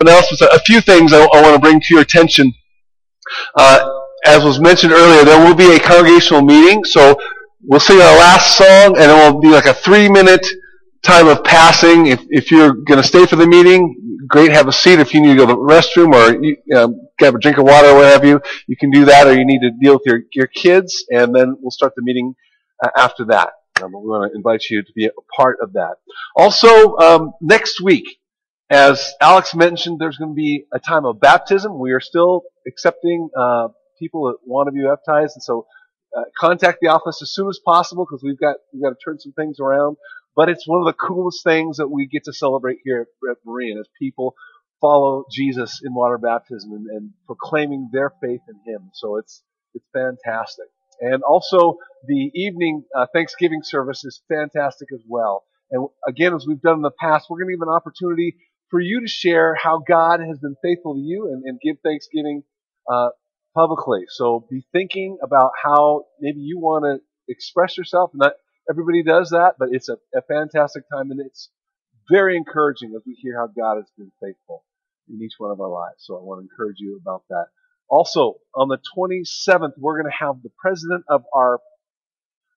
announcements, a few things I, I want to bring to your attention. Uh, as was mentioned earlier, there will be a congregational meeting, so we'll sing our last song, and it will be like a three-minute time of passing. If, if you're going to stay for the meeting, great, have a seat. If you need to go to the restroom or you, um, grab a drink of water or what have you, you can do that, or you need to deal with your, your kids, and then we'll start the meeting uh, after that. Um, we want to invite you to be a part of that. Also, um, next week, as Alex mentioned, there's going to be a time of baptism. We are still accepting uh, people that want to be baptized, and so uh, contact the office as soon as possible because we've got we've got to turn some things around. But it's one of the coolest things that we get to celebrate here at, Berean as people follow Jesus in water baptism and, and proclaiming their faith in Him. So it's it's fantastic. And also the evening uh, Thanksgiving service is fantastic as well. And again, as we've done in the past, we're going to give an opportunity for you to share how God has been faithful to you and, and give Thanksgiving uh, publicly. So be thinking about how maybe you want to express yourself. Not everybody does that, but it's a, a fantastic time and it's very encouraging as we hear how God has been faithful in each one of our lives. So I want to encourage you about that. Also, on the 27th, we're going to have the president of our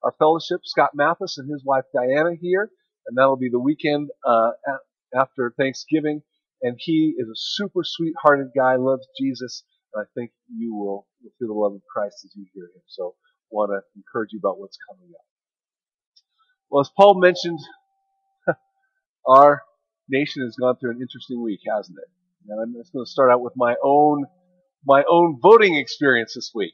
our fellowship, Scott Mathis, and his wife Diana here, and that'll be the weekend uh, after Thanksgiving. And he is a super sweet-hearted guy, loves Jesus, and I think you will feel the love of Christ as you hear him. So, want to encourage you about what's coming up. Well, as Paul mentioned, our nation has gone through an interesting week, hasn't it? And I'm just going to start out with my own my own voting experience this week.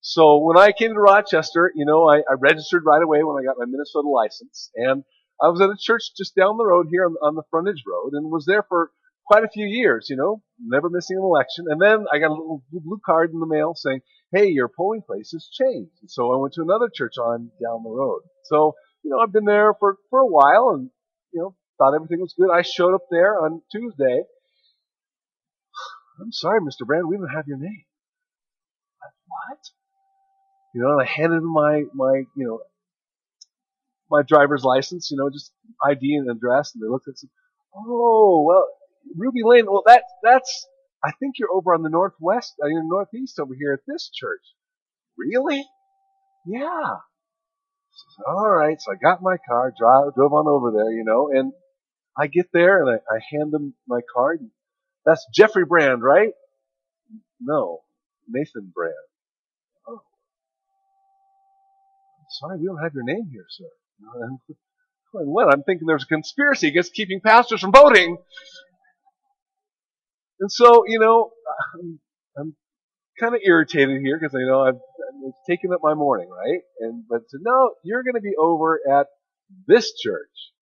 So when I came to Rochester, you know, I, I registered right away when I got my Minnesota license, and I was at a church just down the road here on, on the frontage road, and was there for quite a few years, you know, never missing an election. And then I got a little blue card in the mail saying, "Hey, your polling place has changed." And so I went to another church on down the road. So you know, I've been there for for a while, and you know, thought everything was good. I showed up there on Tuesday. I'm sorry, Mr. Brand, we don't have your name. what? You know, and I handed him my my you know my driver's license, you know, just ID and address, and they looked at and said, "Oh, well, Ruby Lane. Well, that that's. I think you're over on the northwest, uh, you're northeast over here at this church. Really? Yeah. All right. So I got my car, drive, drove on over there, you know, and I get there and I, I hand them my card. That's Jeffrey Brand, right? No, Nathan Brand. Oh. Sorry, we don't have your name here, sir. What? I'm thinking there's a conspiracy against keeping pastors from voting. And so, you know, I'm, I'm kind of irritated here because I know I've, I've taken up my morning, right? And but said, no, you're going to be over at this church,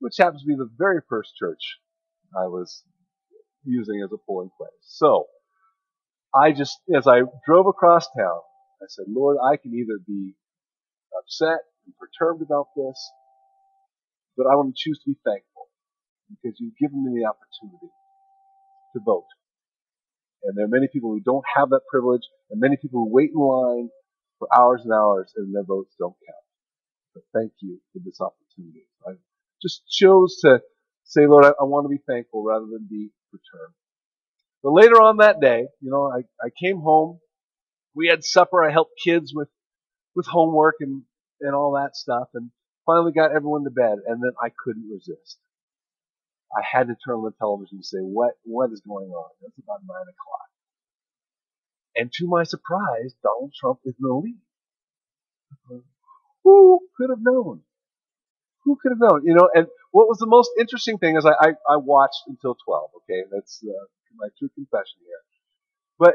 which happens to be the very first church I was using as a polling place. So I just, as I drove across town, I said, Lord, I can either be upset and perturbed about this, but I want to choose to be thankful because you've given me the opportunity to vote. And there are many people who don't have that privilege, and many people who wait in line for hours and hours, and their votes don't count. But thank you for this opportunity. I just chose to say, Lord, I, I want to be thankful rather than be perturbed. But later on that day, you know, I, I came home. We had supper. I helped kids with, with homework and, and all that stuff, and finally got everyone to bed, and then I couldn't resist. I had to turn on the television and say, what, what is going on? It's about nine o'clock. And to my surprise, Donald Trump is in the lead. Who could have known? Who could have known? You know, and what was the most interesting thing is I, I, I watched until 12, okay? That's uh, my true confession here. But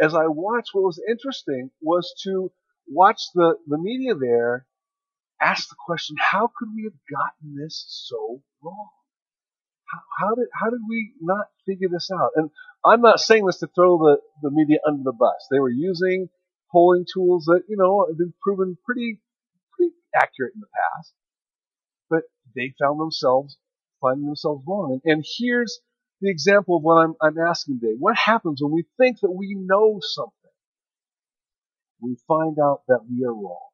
as I watched, what was interesting was to watch the, the media there ask the question, how could we have gotten this so wrong? how, did how did we not figure this out? And I'm not saying this to throw the, the media under the bus. They were using polling tools that you know have been proven pretty pretty accurate in the past, but they found themselves finding themselves wrong. And, and here's the example of what I'm, I'm asking today. What happens when we think that we know something? We find out that we are wrong.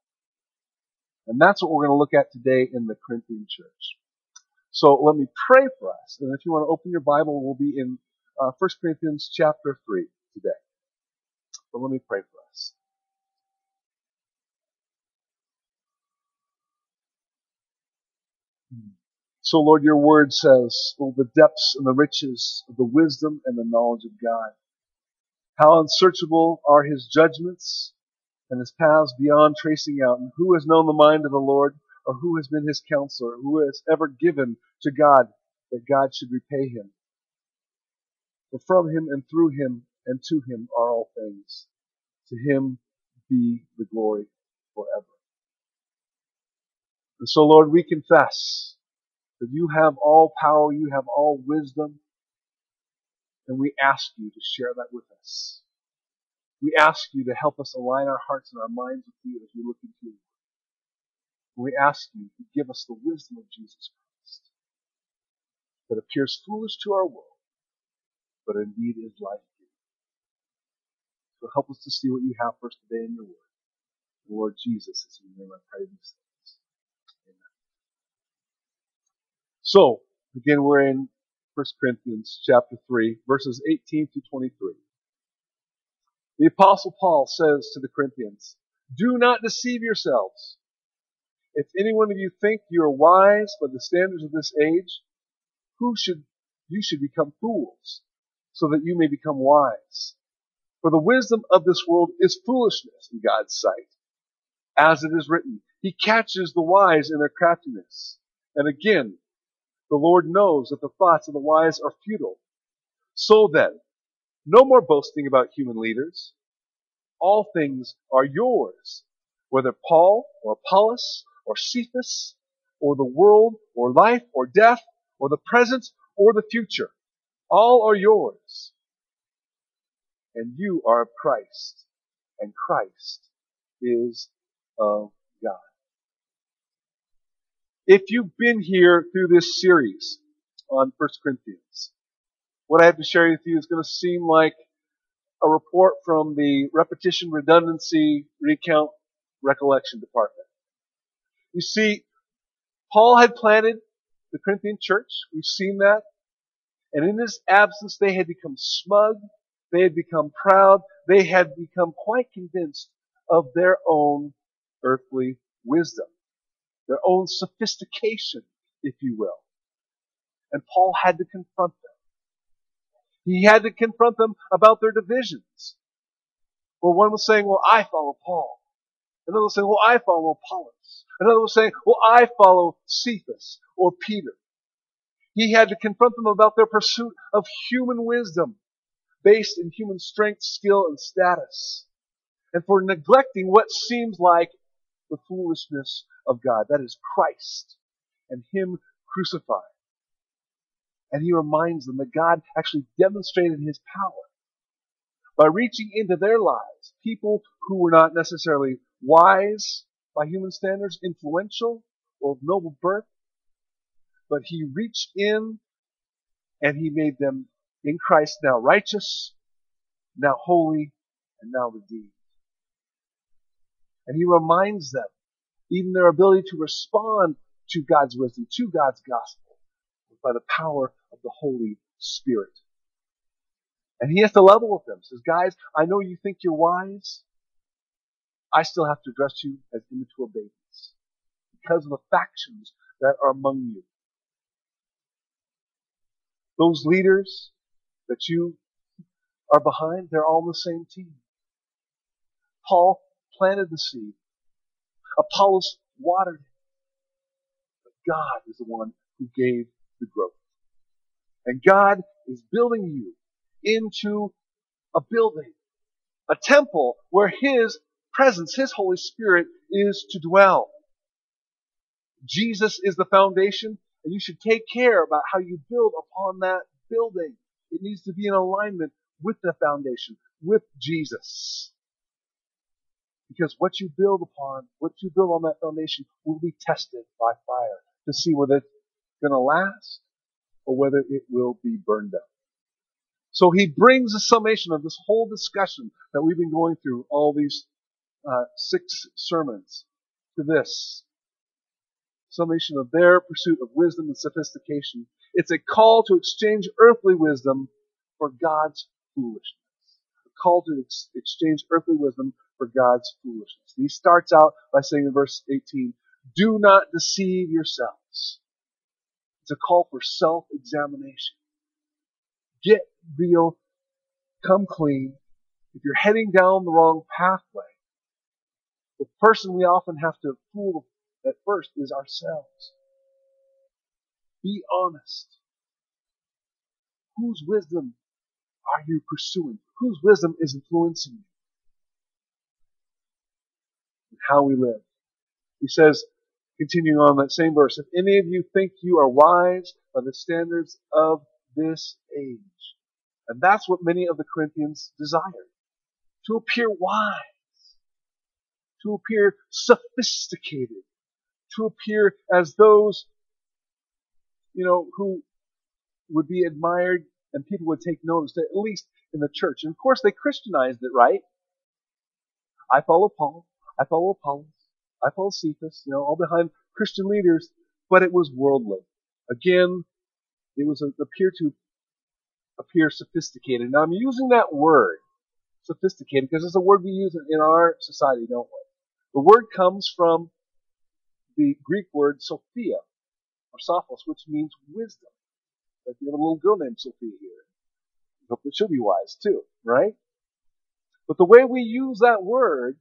And that's what we're going to look at today in the Corinthian church. So let me pray for us. And if you want to open your Bible, we'll be in uh, 1 Corinthians chapter 3 today. But let me pray for us. So, Lord, your word says, oh, the depths and the riches of the wisdom and the knowledge of God. How unsearchable are his judgments and his paths beyond tracing out. And who has known the mind of the Lord, or who has been his counselor, who has ever given to God that God should repay him? For from him and through him and to him are all things. To him be the glory forever. And so, Lord, we confess that you have all power, you have all wisdom, and we ask you to share that with us. We ask you to help us align our hearts and our minds with you as we look into your word. We ask you to give us the wisdom of Jesus Christ that appears foolish to our world, but indeed is life giving. So help us to see what you have for us today in your word. Lord Jesus, it's in your name I pray these things. Amen. So, again, we're in 1 Corinthians chapter 3, verses 18 to 23. The apostle Paul says to the Corinthians, do not deceive yourselves. If any one of you think you are wise by the standards of this age, who should, you should become fools so that you may become wise. For the wisdom of this world is foolishness in God's sight. As it is written, He catches the wise in their craftiness. And again, the Lord knows that the thoughts of the wise are futile. So then, no more boasting about human leaders. All things are yours, whether Paul or Apollos or Cephas or the world or life or death or the present or the future. All are yours. And you are of Christ, and Christ is of God. If you've been here through this series on 1 Corinthians, what I have to share with you is going to seem like a report from the repetition, redundancy, recount, recollection department. You see, Paul had planted the Corinthian church. We've seen that. And in his absence, they had become smug. They had become proud. They had become quite convinced of their own earthly wisdom, their own sophistication, if you will. And Paul had to confront them. He had to confront them about their divisions. Where one was saying, well, I follow Paul. Another was saying, well, I follow Apollos. Another was saying, well, I follow Cephas or Peter. He had to confront them about their pursuit of human wisdom based in human strength, skill, and status. And for neglecting what seems like the foolishness of God. That is Christ and Him crucified. And he reminds them that God actually demonstrated his power by reaching into their lives, people who were not necessarily wise by human standards, influential, or of noble birth, but he reached in and he made them in Christ now righteous, now holy, and now redeemed. And he reminds them, even their ability to respond to God's wisdom, to God's gospel, by the power of the Holy Spirit. And he has to level with them. Says, guys, I know you think you're wise. I still have to address you as immature babies because of the factions that are among you. Those leaders that you are behind, they're all on the same team. Paul planted the seed. Apollos watered it. But God is the one who gave the growth. And God is building you into a building, a temple where His presence, His Holy Spirit is to dwell. Jesus is the foundation, and you should take care about how you build upon that building. It needs to be in alignment with the foundation, with Jesus. Because what you build upon, what you build on that foundation will be tested by fire to see whether going to last or whether it will be burned up. So he brings a summation of this whole discussion that we've been going through all these uh, six sermons to this. summation of their pursuit of wisdom and sophistication. It's a call to exchange earthly wisdom for God's foolishness. A call to ex- exchange earthly wisdom for God's foolishness. And he starts out by saying in verse 18, do not deceive yourselves. It's a call for self-examination. Get real, come clean. If you're heading down the wrong pathway, the person we often have to fool at first is ourselves. Be honest. Whose wisdom are you pursuing? Whose wisdom is influencing you? And how we live. He says, continuing on that same verse, if any of you think you are wise by the standards of this age. And that's what many of the Corinthians desired. To appear wise. To appear sophisticated. To appear as those, you know, who would be admired and people would take notice, at least in the church. And of course they Christianized it, right? I follow Paul. I follow Apollos. I follow Cephas, you know, all behind Christian leaders, but it was worldly. Again, it was appear to appear sophisticated. Now I'm using that word, sophisticated, because it's a word we use in our society, don't we? The word comes from the Greek word Sophia, or Sophos, which means wisdom. Like you have a little girl named Sophia here. I hope that she'll be wise too, right? But the way we use that word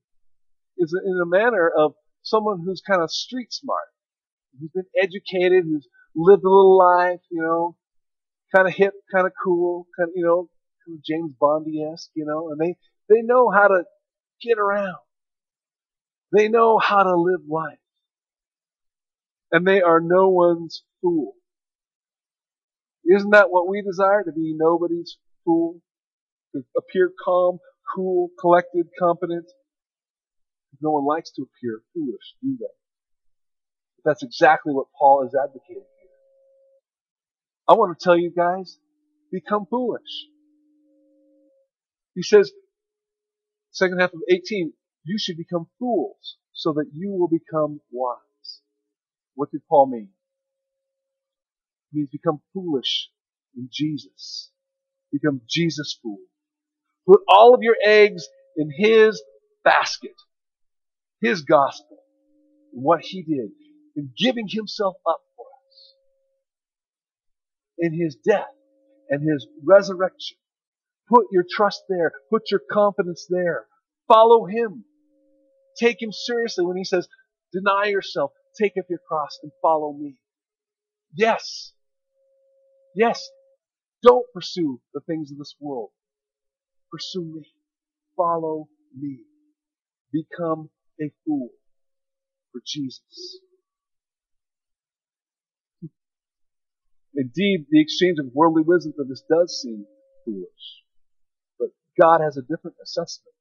is in a manner of someone who's kind of street smart, who's been educated, who's lived a little life, you know, kind of hip, kind of cool, kind of, you know, kind of James Bondy-esque, you know, and they, they know how to get around. They know how to live life. And they are no one's fool. Isn't that what we desire? To be nobody's fool? To appear calm, cool, collected, competent? No one likes to appear foolish, do they? But that's exactly what Paul is advocating here. I want to tell you guys, become foolish. He says, second half of 18, you should become fools so that you will become wise. What did Paul mean? He means become foolish in Jesus. Become Jesus fool. Put all of your eggs in His basket. His gospel. What He did in giving Himself up for us. In His death and His resurrection. Put your trust there. Put your confidence there. Follow Him. Take Him seriously when He says, deny yourself, take up your cross and follow me. Yes. Yes. Don't pursue the things of this world. Pursue me. Follow me. Become a fool for Jesus. Indeed, the exchange of worldly wisdom for this does seem foolish. But God has a different assessment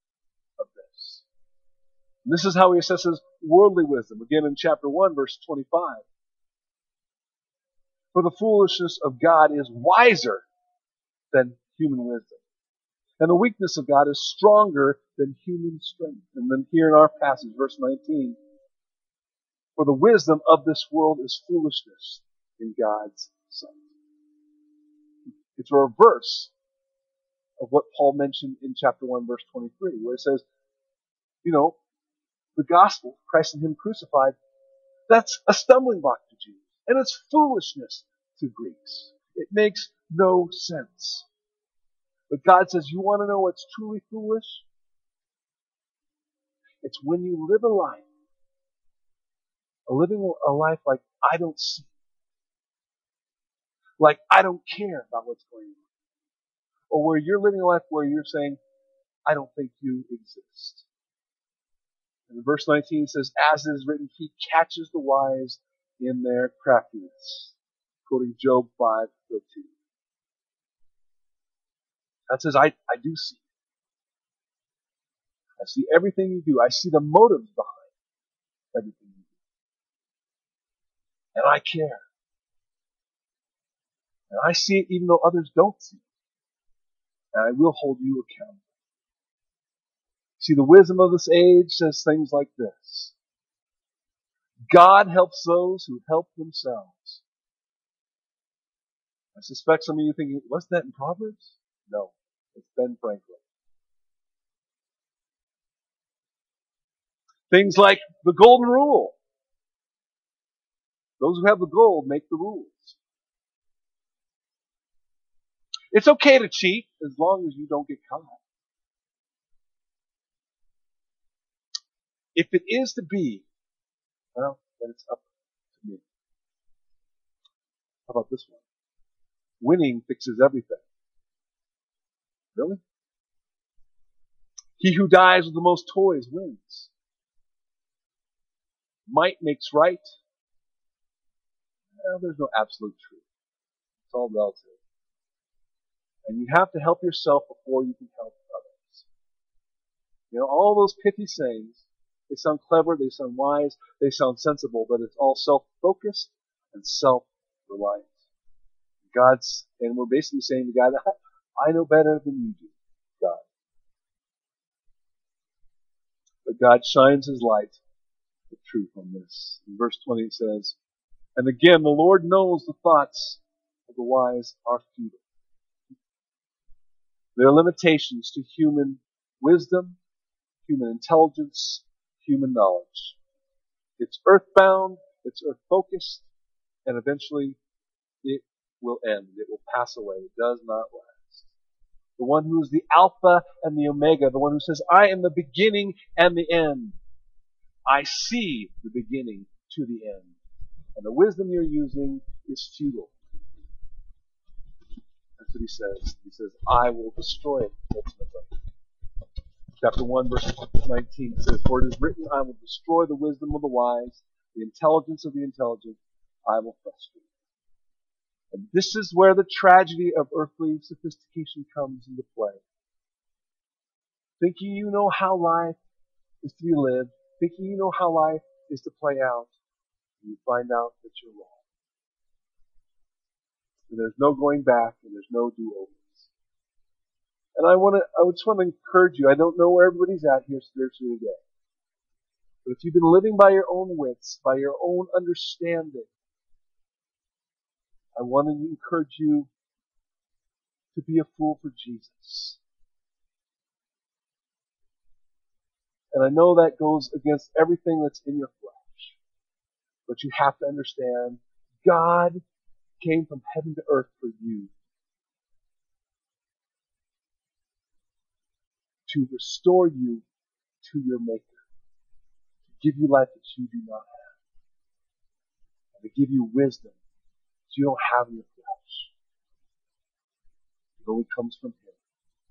of this. And this is how he assesses worldly wisdom. Again in chapter 1 verse 25. For the foolishness of God is wiser than human wisdom. And the weakness of God is stronger than human strength. And then here in our passage, verse 19, for the wisdom of this world is foolishness in God's sight. It's a reverse of what Paul mentioned in chapter 1 verse 23, where it says, you know, the gospel, Christ and Him crucified, that's a stumbling block to Jews. And it's foolishness to Greeks. It makes no sense. But God says, you want to know what's truly foolish? It's when you live a life, a living a life like I don't see, like I don't care about what's going on, or where you're living a life where you're saying, I don't think you exist. And verse 19 says, as it is written, he catches the wise in their craftiness. Quoting Job 5, 13. God says, I, I do see. I see everything you do. I see the motives behind everything you do. And I care. And I see it even though others don't see it. And I will hold you accountable. See, the wisdom of this age says things like this. God helps those who help themselves. I suspect some of you thinking, wasn't that in Proverbs? No, it's Ben Franklin. Things like the golden rule. Those who have the gold make the rules. It's okay to cheat as long as you don't get caught. If it is to be, well, then it's up to me. How about this one? Winning fixes everything. Really? He who dies with the most toys wins. Might makes right. Well, there's no absolute truth. It's all relative. And you have to help yourself before you can help others. You know, all those pithy sayings, they sound clever, they sound wise, they sound sensible, but it's all self-focused and self-reliant. God's, and we're basically saying to God, I know better than you do, God. But God shines His light, the truth on this. In verse 20 it says, And again, the Lord knows the thoughts of the wise are futile. There are limitations to human wisdom, human intelligence, human knowledge. It's earthbound, it's earth focused, and eventually it will end. It will pass away. It does not last. The one who is the Alpha and the Omega, the one who says, I am the beginning and the end. I see the beginning to the end. And the wisdom you're using is futile. That's what he says. He says, I will destroy it ultimately. Chapter 1, verse 19 says, For it is written, I will destroy the wisdom of the wise, the intelligence of the intelligent, I will frustrate. And this is where the tragedy of earthly sophistication comes into play. Thinking you know how life is to be lived, thinking you know how life is to play out, you find out that you're wrong. And there's no going back and there's no do-overs. And I want to, I just want to encourage you. I don't know where everybody's at here spiritually today. But if you've been living by your own wits, by your own understanding, I want to encourage you to be a fool for Jesus. And I know that goes against everything that's in your flesh. But you have to understand God came from heaven to earth for you. To restore you to your Maker. To give you life that you do not have. And to give you wisdom you don't have in your flesh. It only comes from Him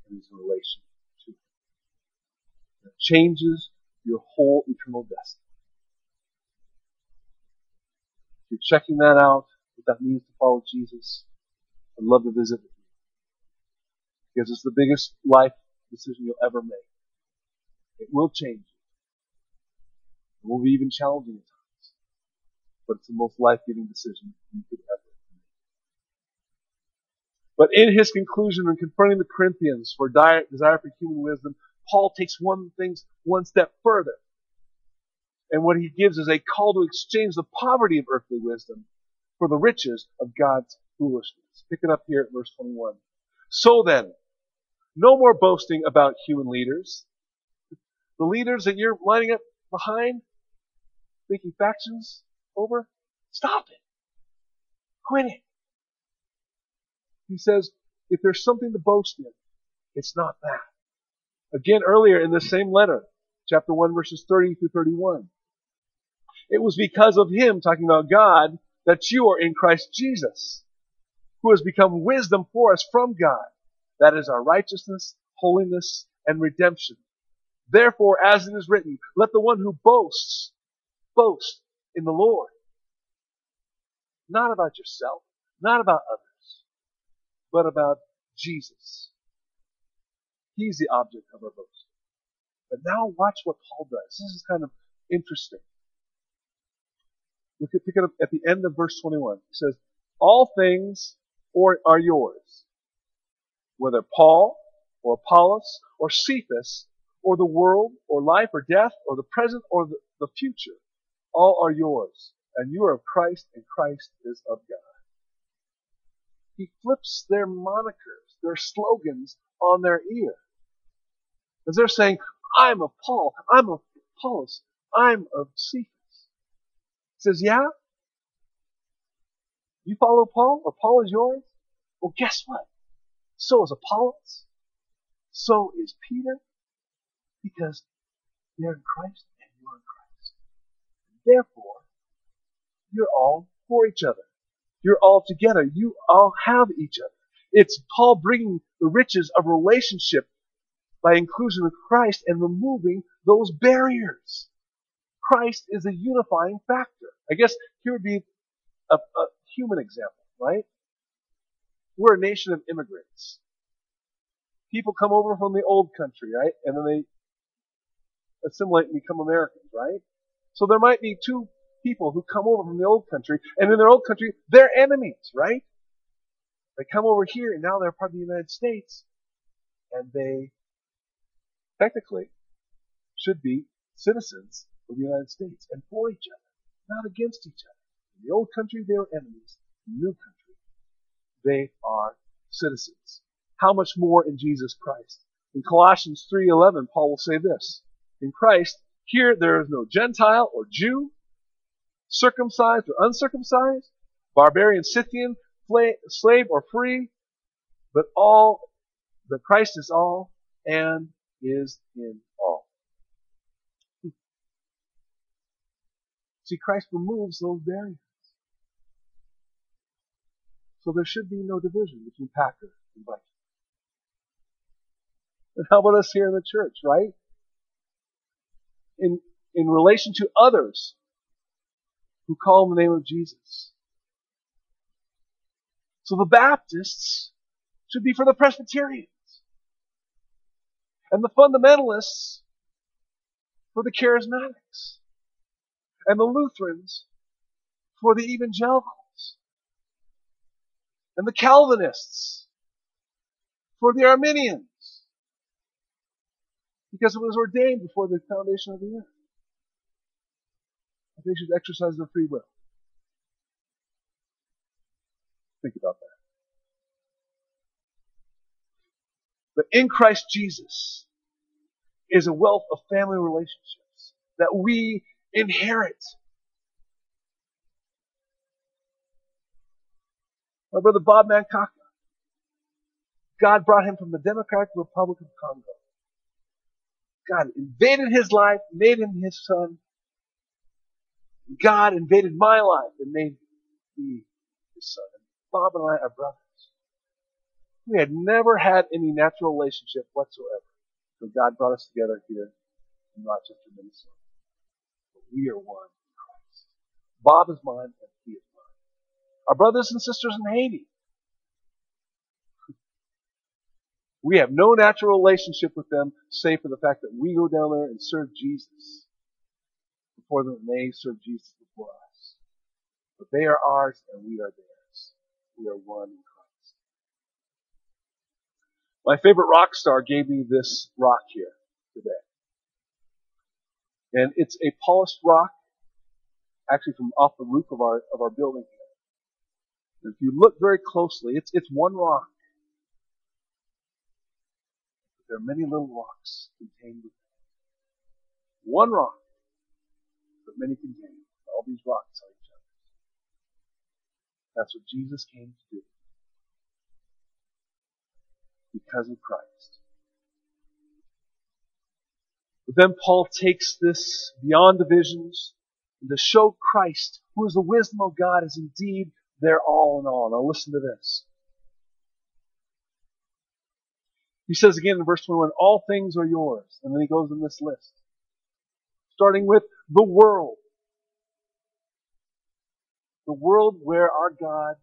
and is in relation to Him. It changes your whole eternal destiny. If you're checking that out, what that means to follow Jesus, I'd love to visit with you. Because it's the biggest life decision you'll ever make. It will change you. It will be even challenging at times. But it's the most life-giving decision you could ever make. But in his conclusion in confronting the Corinthians for desire for human wisdom, Paul takes one thing one step further. And what he gives is a call to exchange the poverty of earthly wisdom for the riches of God's foolishness. Pick it up here at verse 21. So then, no more boasting about human leaders. The leaders that you're lining up behind, making factions over, stop it. Quit it. He says, if there's something to boast in, it's not that. Again, earlier in the same letter, chapter 1, verses 30 through 31. It was because of him, talking about God, that you are in Christ Jesus, who has become wisdom for us from God. That is our righteousness, holiness, and redemption. Therefore, as it is written, let the one who boasts, boast in the Lord. Not about yourself, not about others, but about Jesus. He's the object of our boast. But now watch what Paul does. This is kind of interesting. Look at, pick it up at the end of verse 21. He says, all things or are yours. Whether Paul, or Apollos, or Cephas, or the world, or life, or death, or the present, or the, the future. All are yours, and you are of Christ, and Christ is of God. He flips their monikers, their slogans on their ear. As they're saying, I'm of Paul, I'm of Apollos, I'm of Cephas. He says, yeah? You follow Paul, or Paul is yours? Well, guess what? So is Apollos. So is Peter. Because they're in Christ and you're in Christ. Therefore, you're all for each other. You're all together. You all have each other. It's Paul bringing the riches of relationship by inclusion of Christ and removing those barriers. Christ is a unifying factor. I guess here would be a, a human example, right? We're a nation of immigrants. People come over from the old country, right? And then they assimilate and become Americans, right? So there might be two people who come over from the old country, and in their old country, they're enemies, right? They come over here, and now they're part of the United States, and they technically should be citizens of the United States and for each other, not against each other. In the old country, they were enemies. In the new country, they are citizens. How much more in Jesus Christ? In Colossians 3:11, Paul will say this: In Christ, here there is no Gentile or Jew, circumcised or uncircumcised, barbarian, Scythian, slave or free, but all, but Christ is all and is in all. See, Christ removes those barriers. So there should be no division between Packer and Viking. And how about us here in the church, right? In, in relation to others who call on the name of Jesus. So the Baptists should be for the Presbyterians. And the fundamentalists for the charismatics. And the Lutherans for the evangelicals. And the Calvinists for the Arminians. Because it was ordained before the foundation of the earth. They should exercise their free will. Think about that. But in Christ Jesus is a wealth of family relationships that we inherit. My brother Bob Mankaka, God brought him from the Democratic Republic of Congo. God invaded his life, made him his son. God invaded my life and made me his son. Bob and I are brothers. We had never had any natural relationship whatsoever. So God brought us together here in Rochester, Minnesota. But we are one in Christ. Bob is mine and he is mine. Our brothers and sisters in Haiti. We have no natural relationship with them save for the fact that we go down there and serve Jesus before them and they serve Jesus before us. But they are ours and we are theirs. We are one in Christ. My favorite rock star gave me this rock here today. And it's a polished rock, actually from off the roof of our, of our building here. If you look very closely, it's, it's one rock. But there are many little rocks contained within. One rock, but many contained. All these rocks are each other. That's what Jesus came to do. Because of Christ. But then Paul takes this beyond divisions and to show Christ, who is the wisdom of God, is indeed their all in all. Now listen to this. He says again in verse 21, all things are yours. And then he goes in this list. Starting with the world. The world where our God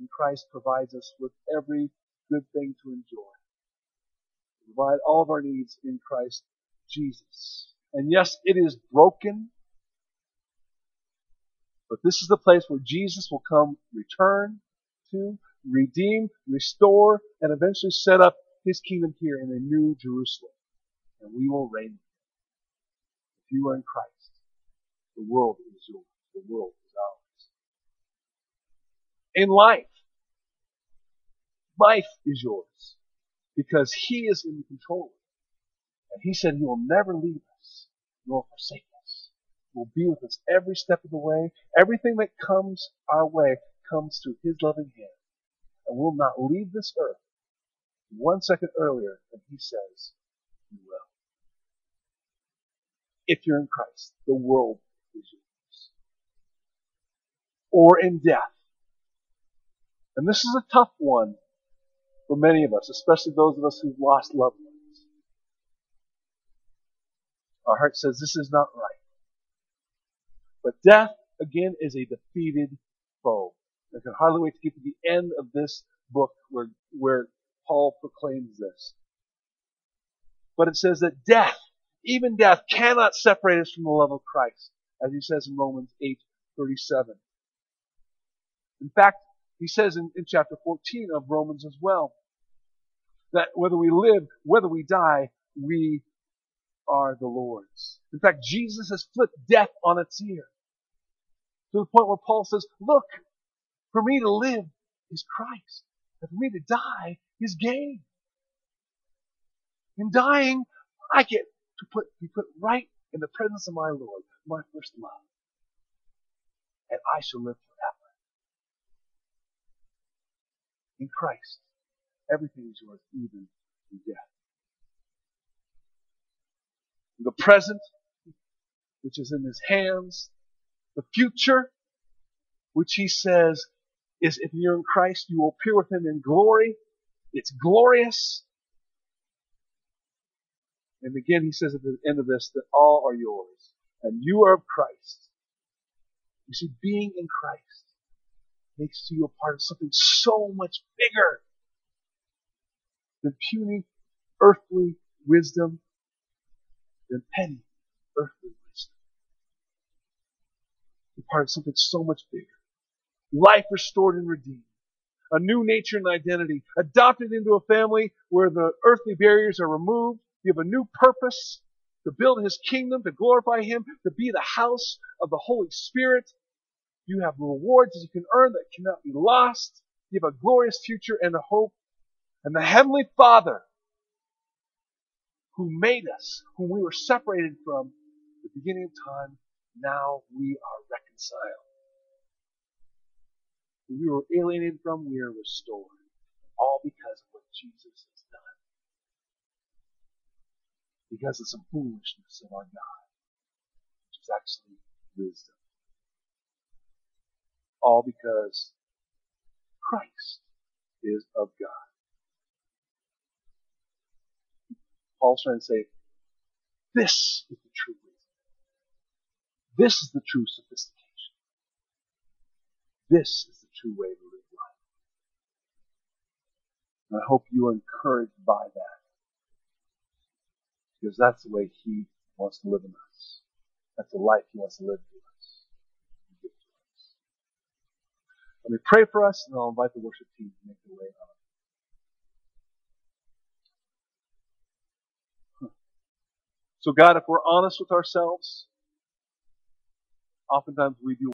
in Christ provides us with every good thing to enjoy. Provide all of our needs in Christ Jesus. And yes, it is broken. But this is the place where Jesus will come, return to, redeem, restore, and eventually set up his kingdom here in a new Jerusalem. And we will reign if you are in Christ. The world is yours. The world is ours. In life, life is yours because He is in control. And He said He will never leave us nor forsake us. He will be with us every step of the way. Everything that comes our way comes through His loving hand. And will not leave this earth one second earlier than He says He will. If you're in Christ, the world Or in death. And this is a tough one for many of us, especially those of us who've lost loved ones. Our heart says this is not right. But death, again, is a defeated foe. I can hardly wait to get to the end of this book where, where Paul proclaims this. But it says that death, even death, cannot separate us from the love of Christ, as he says in Romans 8:37. In fact, he says in, in chapter 14 of Romans as well, that whether we live, whether we die, we are the Lord's. In fact, Jesus has flipped death on its ear. To the point where Paul says, look, for me to live is Christ. And for me to die is gain. In dying, I get to put, be put right in the presence of my Lord, my first love. And I shall live forever. In Christ, everything is yours, even in death. The present, which is in his hands, the future, which he says is if you're in Christ, you will appear with him in glory. It's glorious. And again, he says at the end of this that all are yours and you are of Christ. You see, being in Christ makes you a part of something so much bigger than puny earthly wisdom, than petty earthly wisdom. You're part of something so much bigger. Life restored and redeemed. A new nature and identity. Adopted into a family where the earthly barriers are removed. You have a new purpose to build His kingdom, to glorify Him, to be the house of the Holy Spirit. You have rewards that you can earn that cannot be lost. You have a glorious future and a hope. And the Heavenly Father, who made us, whom we were separated from the beginning of time, now we are reconciled. Who we were alienated from, we are restored. All because of what Jesus has done. Because of some foolishness of our God, which is actually wisdom. All because Christ is of God. Paul's trying to say, this is the true wisdom. This is the true sophistication. This is the true way to live life. And I hope you are encouraged by that. Because that's the way He wants to live in us. That's the life He wants to live through us. Let me pray for us, and I'll invite the worship team to make their way on. So God, if we're honest with ourselves, oftentimes we do